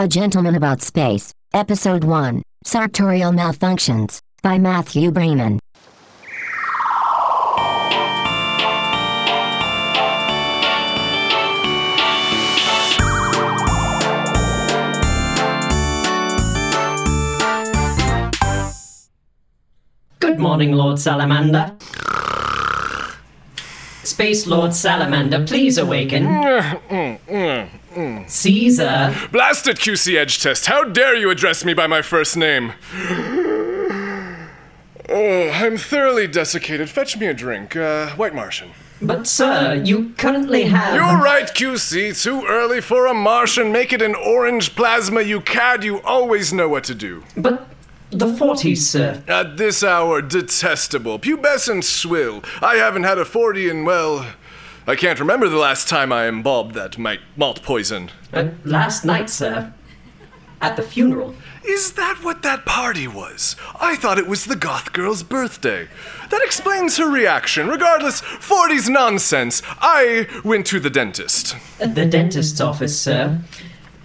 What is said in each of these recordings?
A Gentleman About Space, Episode 1 Sartorial Malfunctions, by Matthew Breman. Good morning, Lord Salamander. Space Lord Salamander, please awaken. Cesar, Blasted QC Edgetest, how dare you address me by my first name? Oh, I'm thoroughly desiccated. Fetch me a drink. Uh, White Martian. but sir, you currently have. You're right, QC. Too early for a Martian. Make it an orange plasma, you cad. You always know what to do. But the 40s, sir. At this hour, detestable. Pubescent swill. I haven't had a 40 in, well, I can't remember the last time I imbibed that mi- malt poison. Uh, last night, sir. At the funeral. Is that what that party was? I thought it was the goth girl's birthday. That explains her reaction. Regardless, 40's nonsense. I went to the dentist. At the dentist's office, sir.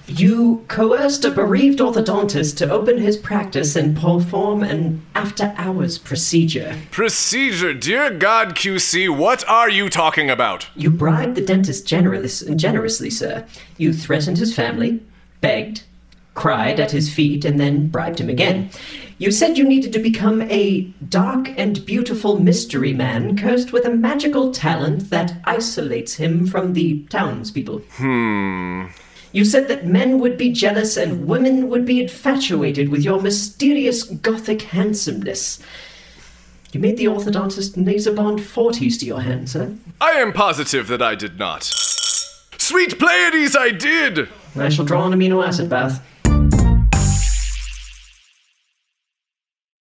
You coerced a bereaved orthodontist to open his practice and perform an after hours procedure. Procedure, dear God, QC, what are you talking about? You bribed the dentist generous, generously, sir. You threatened his family, begged, cried at his feet, and then bribed him again. You said you needed to become a dark and beautiful mystery man cursed with a magical talent that isolates him from the townspeople. Hmm. You said that men would be jealous and women would be infatuated with your mysterious gothic handsomeness. You made the orthodontist Nasabond 40s to your hands, sir. I am positive that I did not. Sweet Pleiades, I did! I shall draw an amino acid bath.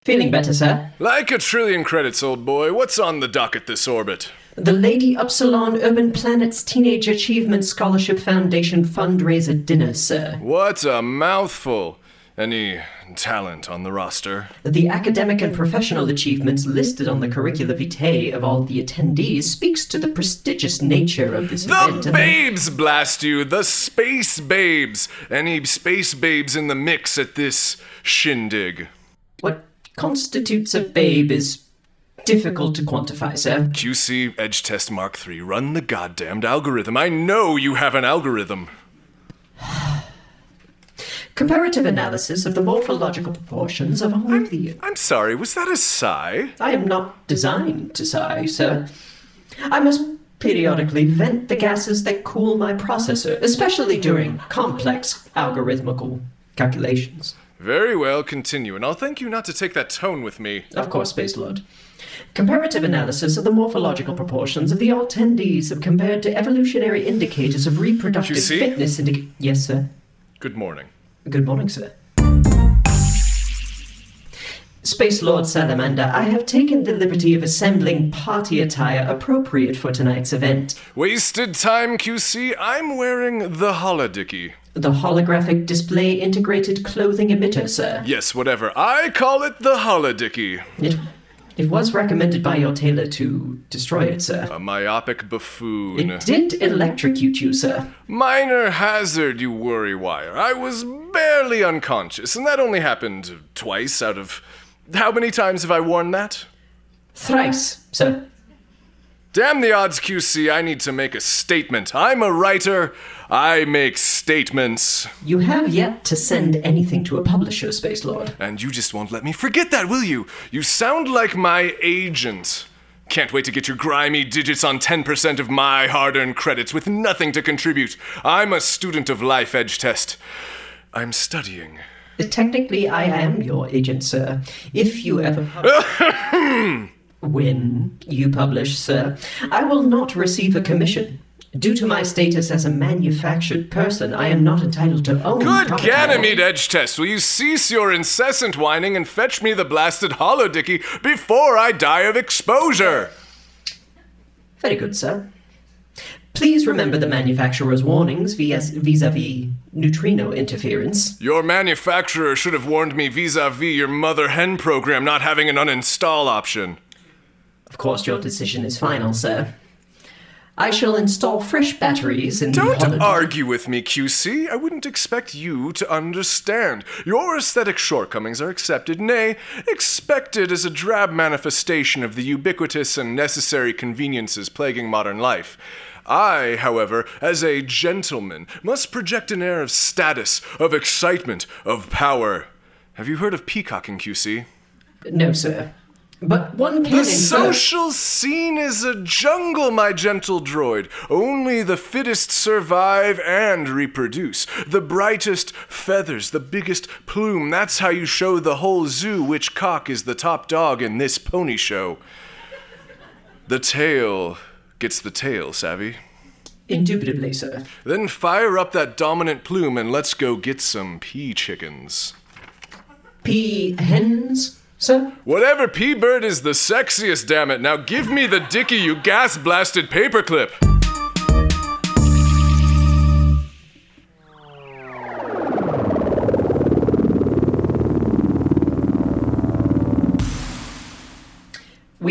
Feeling better, sir? Like a trillion credits, old boy. What's on the docket this orbit? The Lady Upsilon Urban Planets Teenage Achievement Scholarship Foundation fundraiser dinner, sir. What a mouthful. Any talent on the roster? The academic and professional achievements listed on the curricula vitae of all the attendees speaks to the prestigious nature of this event. The babes, blast you! The space babes! Any space babes in the mix at this shindig? What constitutes a babe is difficult to mm-hmm. quantify, sir. QC Edgetest Mark III, run the goddamned algorithm. I know you have an algorithm. Comparative analysis of the morphological proportions of all the. I'm sorry, was that a sigh? I am not designed to sigh, sir. I must periodically vent the gases that cool my processor, especially during complex algorithmical calculations. Very well, continue, and I'll thank you not to take that tone with me. Of course, Space Lord. Comparative analysis of the morphological proportions of the attendees have compared to evolutionary indicators of reproductive fitness. Indica- yes, sir. Good morning. Good morning, sir. Space Lord Salamander, I have taken the liberty of assembling party attire appropriate for tonight's event. Wasted time, QC. I'm wearing the holodicky. The holographic display integrated clothing emitter, sir. Yes, whatever. I call it the holodicky. It, it was recommended by your tailor to destroy it, sir. A myopic buffoon. It did electrocute you, sir. Minor hazard, you worry wire. I was barely unconscious, and that only happened twice out of. How many times have I worn that? Thrice, sir. Damn the odds, QC. I need to make a statement. I'm a writer. I make statements. You have yet to send anything to a publisher, Space Lord. And you just won't let me forget that, will you? You sound like my agent. Can't wait to get your grimy digits on 10% of my hard earned credits with nothing to contribute. I'm a student of Life Edgetest. I'm studying. Technically, I am your agent, sir. If you ever. when you publish, sir, I will not receive a commission. Due to my status as a manufactured person, I am not entitled to own. Good. Ganymede Edgetest, will you cease your incessant whining and fetch me the blasted holodicky before I die of exposure? Very good, sir. Please remember the manufacturer's warnings vis vis a vis neutrino interference. Your manufacturer should have warned me vis a vis your mother hen program not having an uninstall option. Of course, your decision is final, sir. I shall install fresh batteries in the Don't holiday- argue with me, QC. I wouldn't expect you to understand. Your aesthetic shortcomings are accepted, nay, expected as a drab manifestation of the ubiquitous and necessary conveniences plaguing modern life. I, however, as a gentleman, must project an air of status, of excitement, of power. Have you heard of peacocking, QC? No, sir. But one can The social scene is a jungle, my gentle droid. Only the fittest survive and reproduce. The brightest feathers, the biggest plume. That's how you show the whole zoo which cock is the top dog in this pony show. The tail gets the tail, savvy? Indubitably, sir. Then fire up that dominant plume and let's go get some pea chickens. Pea hens, Whatever pea bird is the sexiest, damn it. Now give me the dicky, you gas blasted paperclip.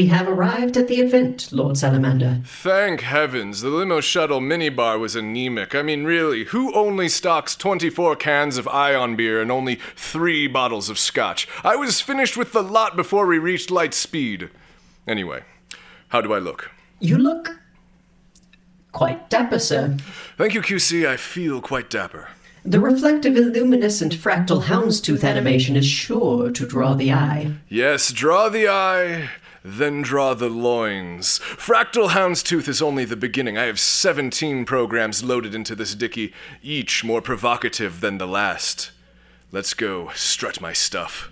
We have arrived at the event, Lord Salamander. Thank heavens, the limo shuttle minibar was anemic. I mean, really, who only stocks 24 cans of ion beer and only three bottles of scotch? I was finished with the lot before we reached light speed. Anyway, how do I look? You look quite dapper, sir. Thank you, QC. I feel quite dapper. The reflective illuminescent fractal houndstooth animation is sure to draw the eye. Yes, draw the eye, then draw the loins. Fractal Houndstooth is only the beginning. I have 17 programs loaded into this dicky, each more provocative than the last. Let's go strut my stuff.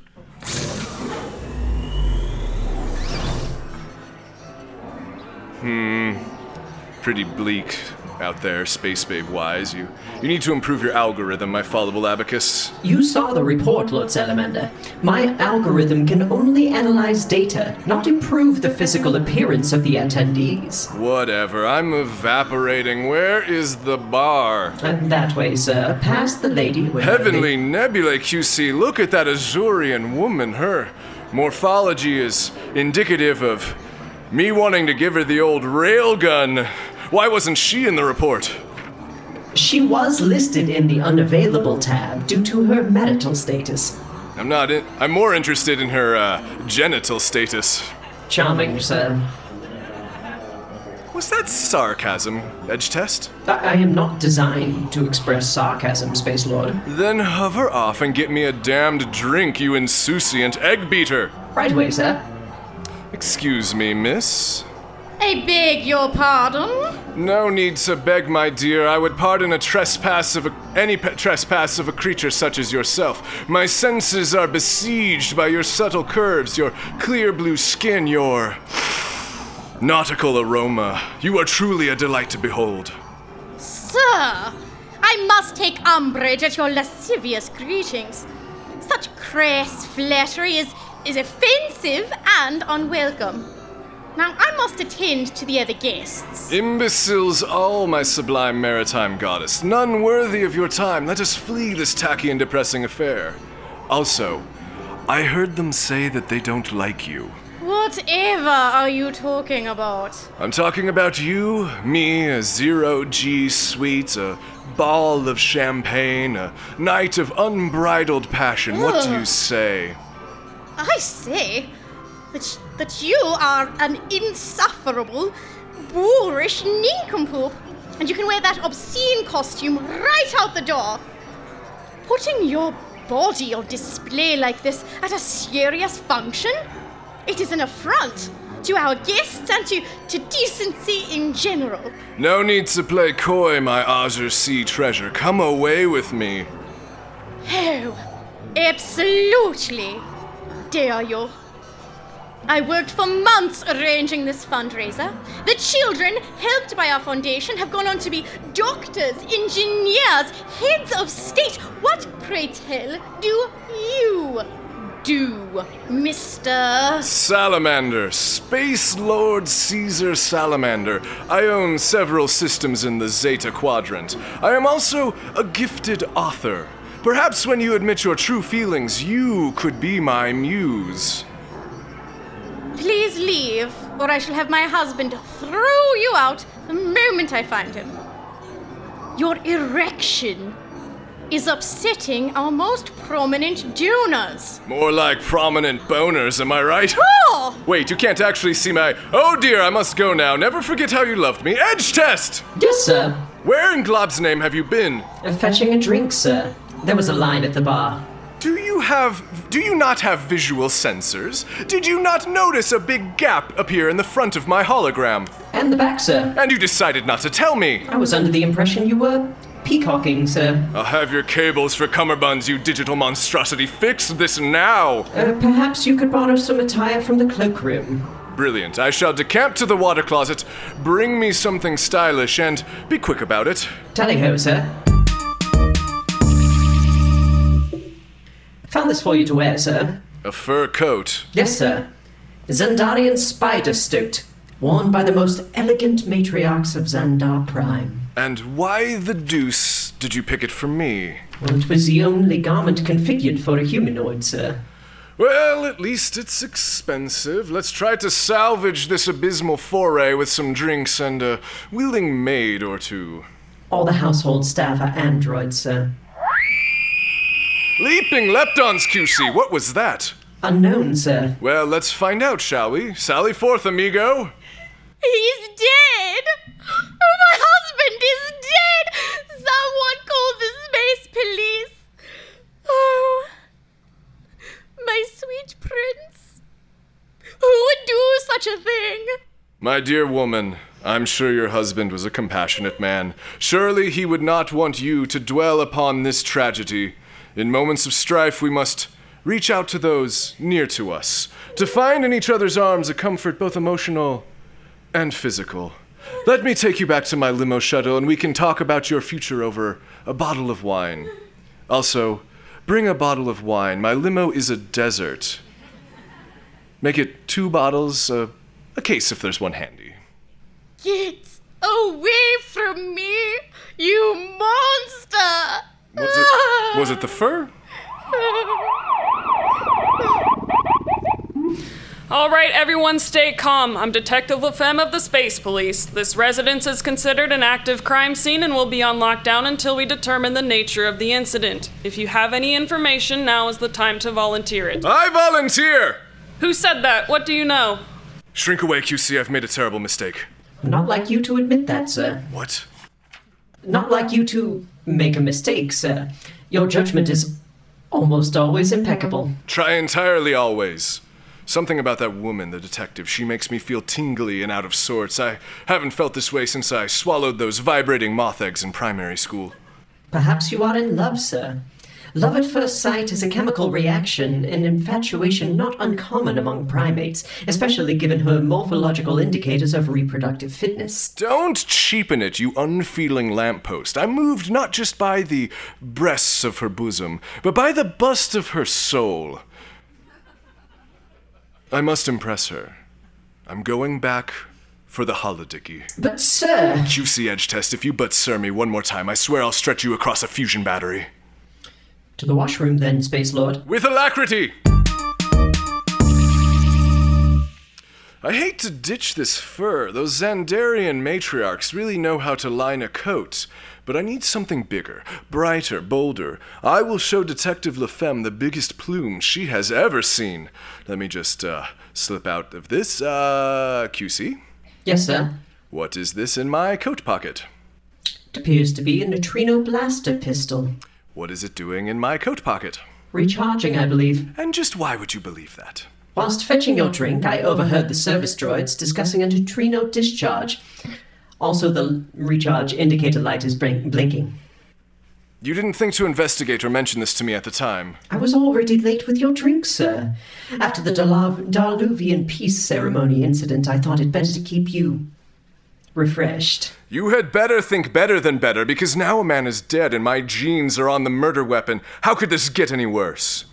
Hmm, pretty bleak out there, space babe wise. You, you need to improve your algorithm, my fallible abacus. You saw the report, Lord Salamander. My algorithm can only analyze data, not improve the physical appearance of the attendees. Whatever, I'm evaporating. Where is the bar? And that way, sir, past the lady with Heavenly Nebulae QC, look at that Azurian woman. Her morphology is indicative of me wanting to give her the old railgun. Why wasn't she in the report? She was listed in the unavailable tab due to her marital status. I'm not in, I'm more interested in her uh, genital status. Charming, sir. Was that sarcasm, Edgetest? I, I am not designed to express sarcasm, Space Lord. Then hover off and get me a damned drink, you insouciant egg beater. Right away, sir. Excuse me, miss. I beg your pardon? No need to beg, my dear. I would pardon a trespass of a, any pe- trespass of a creature such as yourself. My senses are besieged by your subtle curves, your clear blue skin, your nautical aroma. You are truly a delight to behold. Sir, I must take umbrage at your lascivious greetings. Such crass flattery is, is offensive and unwelcome. Now I must attend to the other guests. Imbeciles all, my sublime maritime goddess. None worthy of your time. Let us flee this tacky and depressing affair. Also, I heard them say that they don't like you. Whatever are you talking about? I'm talking about you, me, a zero G suite, a ball of champagne, a night of unbridled passion. What do you say? I say that, that you are an insufferable, boorish nincompoop, and you can wear that obscene costume right out the door. Putting your body on display like this at a serious function? It is an affront to our guests and to, to decency in general. No need to play coy, my Azure Sea treasure. Come away with me. Oh, absolutely. Dare you? I worked for months arranging this fundraiser. The children, helped by our foundation, have gone on to be doctors, engineers, heads of state. What, pray tell, do you do, Mr. Salamander, Space Lord Cesar Salamander. I own several systems in the Zeta Quadrant. I am also a gifted author. Perhaps when you admit your true feelings, you could be my muse. Please leave, or I shall have my husband throw you out the moment I find him. Your erection is upsetting our most prominent donors. More like prominent boners, am I right? Oh! Wait, you can't actually see my. Oh dear, I must go now. Never forget how you loved me. Edgetest! Yes, sir. Where in Glob's name have you been? Fetching a drink, sir. There was a line at the bar. You have. Do you not have visual sensors? Did you not notice a big gap appear in the front of my hologram? And the back, sir. And you decided not to tell me? I was under the impression you were peacocking, sir. I'll have your cables for cummerbunds, you digital monstrosity. Fix this now! Uh, perhaps you could borrow some attire from the cloakroom. Brilliant. I shall decamp to the water closet, bring me something stylish, and be quick about it. Tally ho, sir. Found this for you to wear, sir. A fur coat. Yes, sir. Zandarian spider stoat, worn by the most elegant matriarchs of Zandar Prime. And why the deuce did you pick it for me? Well, it was the only garment configured for a humanoid, sir. Well, at least it's expensive. Let's try to salvage this abysmal foray with some drinks and a willing maid or two. All the household staff are androids, sir. Leaping Leptons, QC, what was that? Unknown, sir. Well, let's find out, shall we? Sally forth, amigo. He's dead! Oh, my husband is dead! Someone call the space police! Oh, my sweet prince. Who would do such a thing? My dear woman, I'm sure your husband was a compassionate man. Surely he would not want you to dwell upon this tragedy. In moments of strife, we must reach out to those near to us, to find in each other's arms a comfort both emotional and physical. Let me take you back to my limo shuttle and we can talk about your future over a bottle of wine. Also, bring a bottle of wine. My limo is a desert. Make it two bottles, uh, a case if there's one handy. Get away from me, you monster! Was it, was it the fur? All right, everyone stay calm. I'm Detective LaFemme of the Space Police. This residence is considered an active crime scene and will be on lockdown until we determine the nature of the incident. If you have any information, now is the time to volunteer it. I volunteer! Who said that? What do you know? Shrink away, QC. I've made a terrible mistake. Not like you to admit that, sir. What? Not like you to make a mistake, sir. Your judgment is almost always impeccable. Try entirely always. Something about that woman, the detective, she makes me feel tingly and out of sorts. I haven't felt this way since I swallowed those vibrating moth eggs in primary school. Perhaps you are in love, sir. Love at first sight is a chemical reaction, an infatuation not uncommon among primates, especially given her morphological indicators of reproductive fitness. Don't cheapen it, you unfeeling lamppost. I'm moved not just by the breasts of her bosom, but by the bust of her soul. I must impress her. I'm going back for the holodicky. But, sir, QC Edgetest, if you but sir me one more time, I swear I'll stretch you across a fusion battery. To the washroom then, Space Lord. With alacrity! I hate to ditch this fur. Those Xandarian matriarchs really know how to line a coat. But I need something bigger, brighter, bolder. I will show Detective LaFemme the biggest plume she has ever seen. Let me just, uh, slip out of this, uh, QC. Yes, sir. What is this in my coat pocket? It appears to be a neutrino blaster pistol. What is it doing in my coat pocket? Recharging, I believe. And just why would you believe that? Whilst fetching your drink, I overheard the service droids discussing a neutrino discharge. Also, the recharge indicator light is blink- blinking. You didn't think to investigate or mention this to me at the time. I was already late with your drink, sir. After the Dalav- Daluvian peace ceremony incident, I thought it better to keep you refreshed. You had better think better than better, because now a man is dead and my genes are on the murder weapon. How could this get any worse?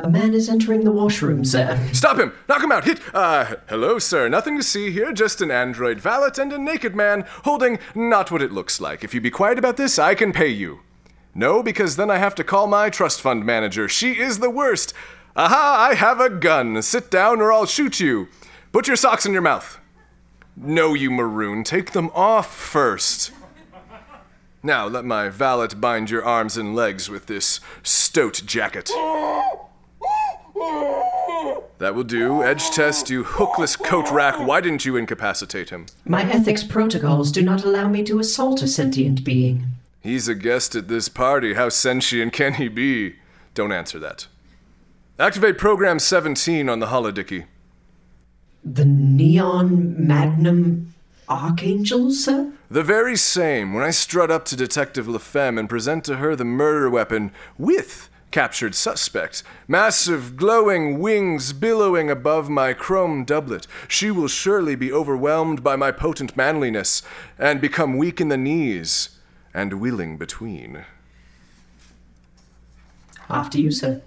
A man is entering the washroom, sir. Stop him! Knock him out! Hit! Uh, hello, sir. Nothing to see here, just an android valet and a naked man holding not what it looks like. If you be quiet about this, I can pay you. No, because then I have to call my trust fund manager. She is the worst. Aha, I have a gun. Sit down or I'll shoot you. Put your socks in your mouth. No, you maroon. Take them off first. Now let my valet bind your arms and legs with this stoat jacket. That will do. Edgetest, you hookless coat rack. Why didn't you incapacitate him? My ethics protocols do not allow me to assault a sentient being. He's a guest at this party. How sentient can he be? Don't answer that. Activate program 17 on the holodicky. The Neon Magnum Archangel, sir? The very same. When I strut up to Detective LaFemme and present to her the murder weapon with captured suspect, massive glowing wings billowing above my chrome doublet, she will surely be overwhelmed by my potent manliness and become weak in the knees and willing between. After you, sir.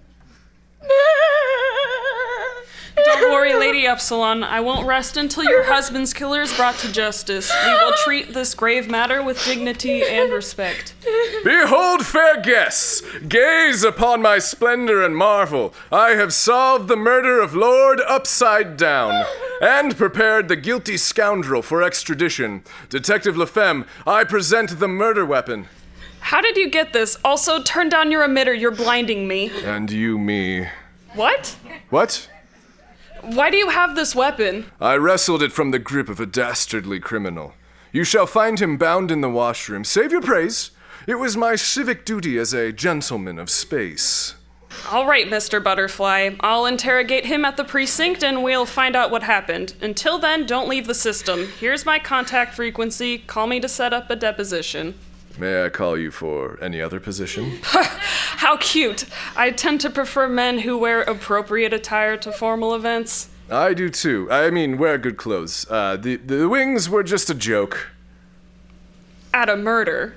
Don't worry, Lady Upsilon. I won't rest until your husband's killer is brought to justice. We will treat this grave matter with dignity and respect. Behold, fair guests, gaze upon my splendor and marvel. I have solved the murder of Lord Upside Down and prepared the guilty scoundrel for extradition. Detective LaFemme, I present the murder weapon. How did you get this? Also, turn down your emitter. You're blinding me. And you, me. What? What? Why do you have this weapon? I wrestled it from the grip of a dastardly criminal. You shall find him bound in the washroom. Save your praise. It was my civic duty as a gentleman of space. All right, Mr. Butterfly. I'll interrogate him at the precinct and we'll find out what happened. Until then, don't leave the system. Here's my contact frequency. Call me to set up a deposition. May I call you for any other position? How cute! I tend to prefer men who wear appropriate attire to formal events. I do too. I mean, wear good clothes. Uh, the, the wings were just a joke. At a murder.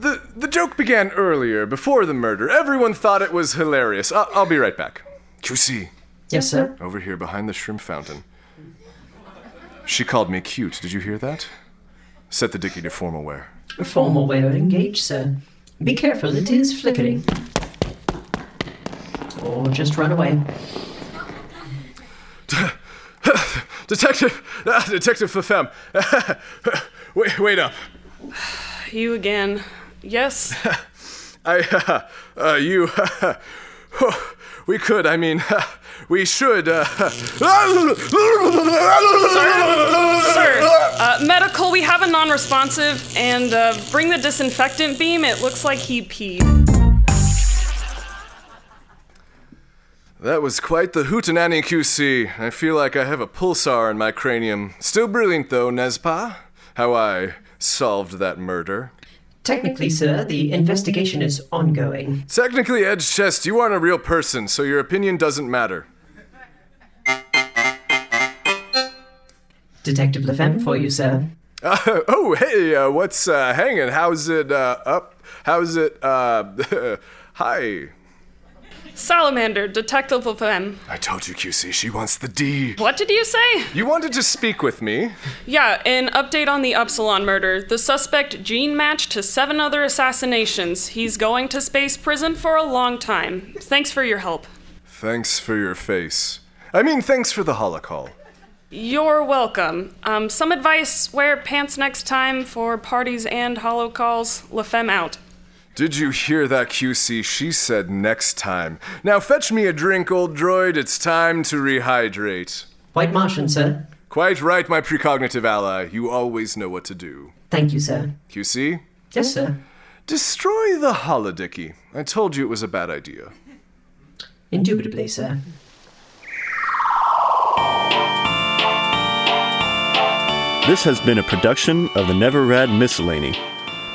The, the joke began earlier, before the murder. Everyone thought it was hilarious. I- I'll be right back. QC, Yes, sir. over here behind the shrimp fountain. She called me cute. Did you hear that? Set the dicky to formal wear. Formal wear engaged, sir. Be careful, it is flickering. Or just run away. Detective, ah, Detective Fafem. wait, wait up. You again. Yes? I, uh, you, we could, I mean, we should, uh, Sir, uh, medical, we have a non responsive, and uh, bring the disinfectant beam. It looks like he peed. That was quite the hootenanny QC. I feel like I have a pulsar in my cranium. Still brilliant though, Nespa. How I solved that murder. Technically, sir, the investigation is ongoing. Technically, Edgetest, you aren't a real person, so your opinion doesn't matter. Detective LaFemme for you, sir. Uh, oh, hey, uh, what's uh, hanging? How's it uh, up? How's it, uh, hi. Salamander, Detective LaFemme. I told you, QC, she wants the D. What did you say? You wanted to speak with me? Yeah, an update on the Upsilon murder. The suspect gene matched to seven other assassinations. He's going to space prison for a long time. Thanks for your help. Thanks for your face. I mean, thanks for the holocall. You're welcome. Um, some advice wear pants next time for parties and holocalls. LaFemme out. Did you hear that, QC? She said next time. Now fetch me a drink, old droid. It's time to rehydrate. White Martian, sir. Quite right, my precognitive ally. You always know what to do. Thank you, sir. QC? Yes, sir. Destroy the holodicky. I told you it was a bad idea. Indubitably, sir. This has been a production of the Never Rad Miscellany.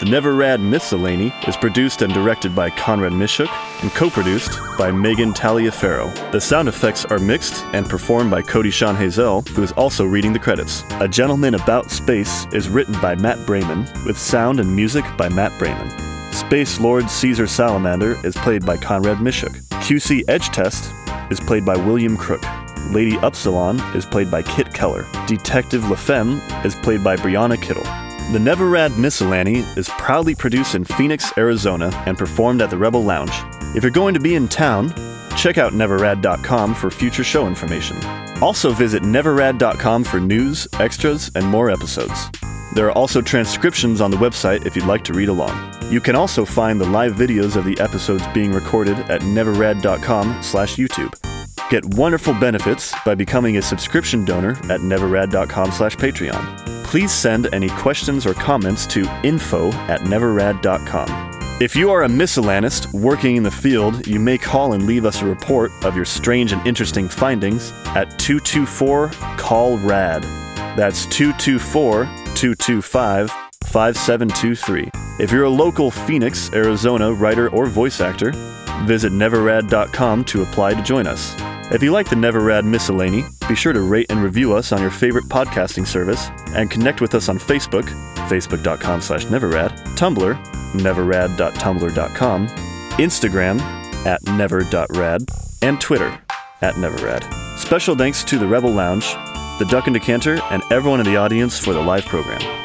The Never Rad Miscellany is produced and directed by Conrad Mishuk and co-produced by Megan Taliaferro. The sound effects are mixed and performed by Cody Sean Hazel, who is also reading the credits. A Gentleman About Space is written by Matt Brayman, with sound and music by Matt Brayman. Space Lord Cesar Salamander is played by Conrad Mishuk. QC Edgetest is played by William Crook. Lady Upsilon is played by Kit Keller. Detective LaFemme is played by Brianna Kittle. The Never Rad Miscellany is proudly produced in Phoenix, Arizona, and performed at the Rebel Lounge. If you're going to be in town, check out neverrad.com for future show information. Also visit neverrad.com for news, extras, and more episodes. There are also transcriptions on the website if you'd like to read along. You can also find the live videos of the episodes being recorded at neverrad.com slash YouTube. Get wonderful benefits by becoming a subscription donor at neverrad.com slash Patreon. Please send any questions or comments to info at neverrad.com. If you are a miscellaneist working in the field, you may call and leave us a report of your strange and interesting findings at 224 Call RAD. That's 224 225 5723. If you're a local Phoenix, Arizona writer or voice actor, visit neverrad.com to apply to join us. If you like the Never Neverrad Miscellany, be sure to rate and review us on your favorite podcasting service and connect with us on Facebook, facebook.com slash neverrad, Tumblr, neverrad.tumblr.com, Instagram at never.rad, and Twitter at neverrad. Special thanks to the Rebel Lounge, the Duck and Decanter, and everyone in the audience for the live program.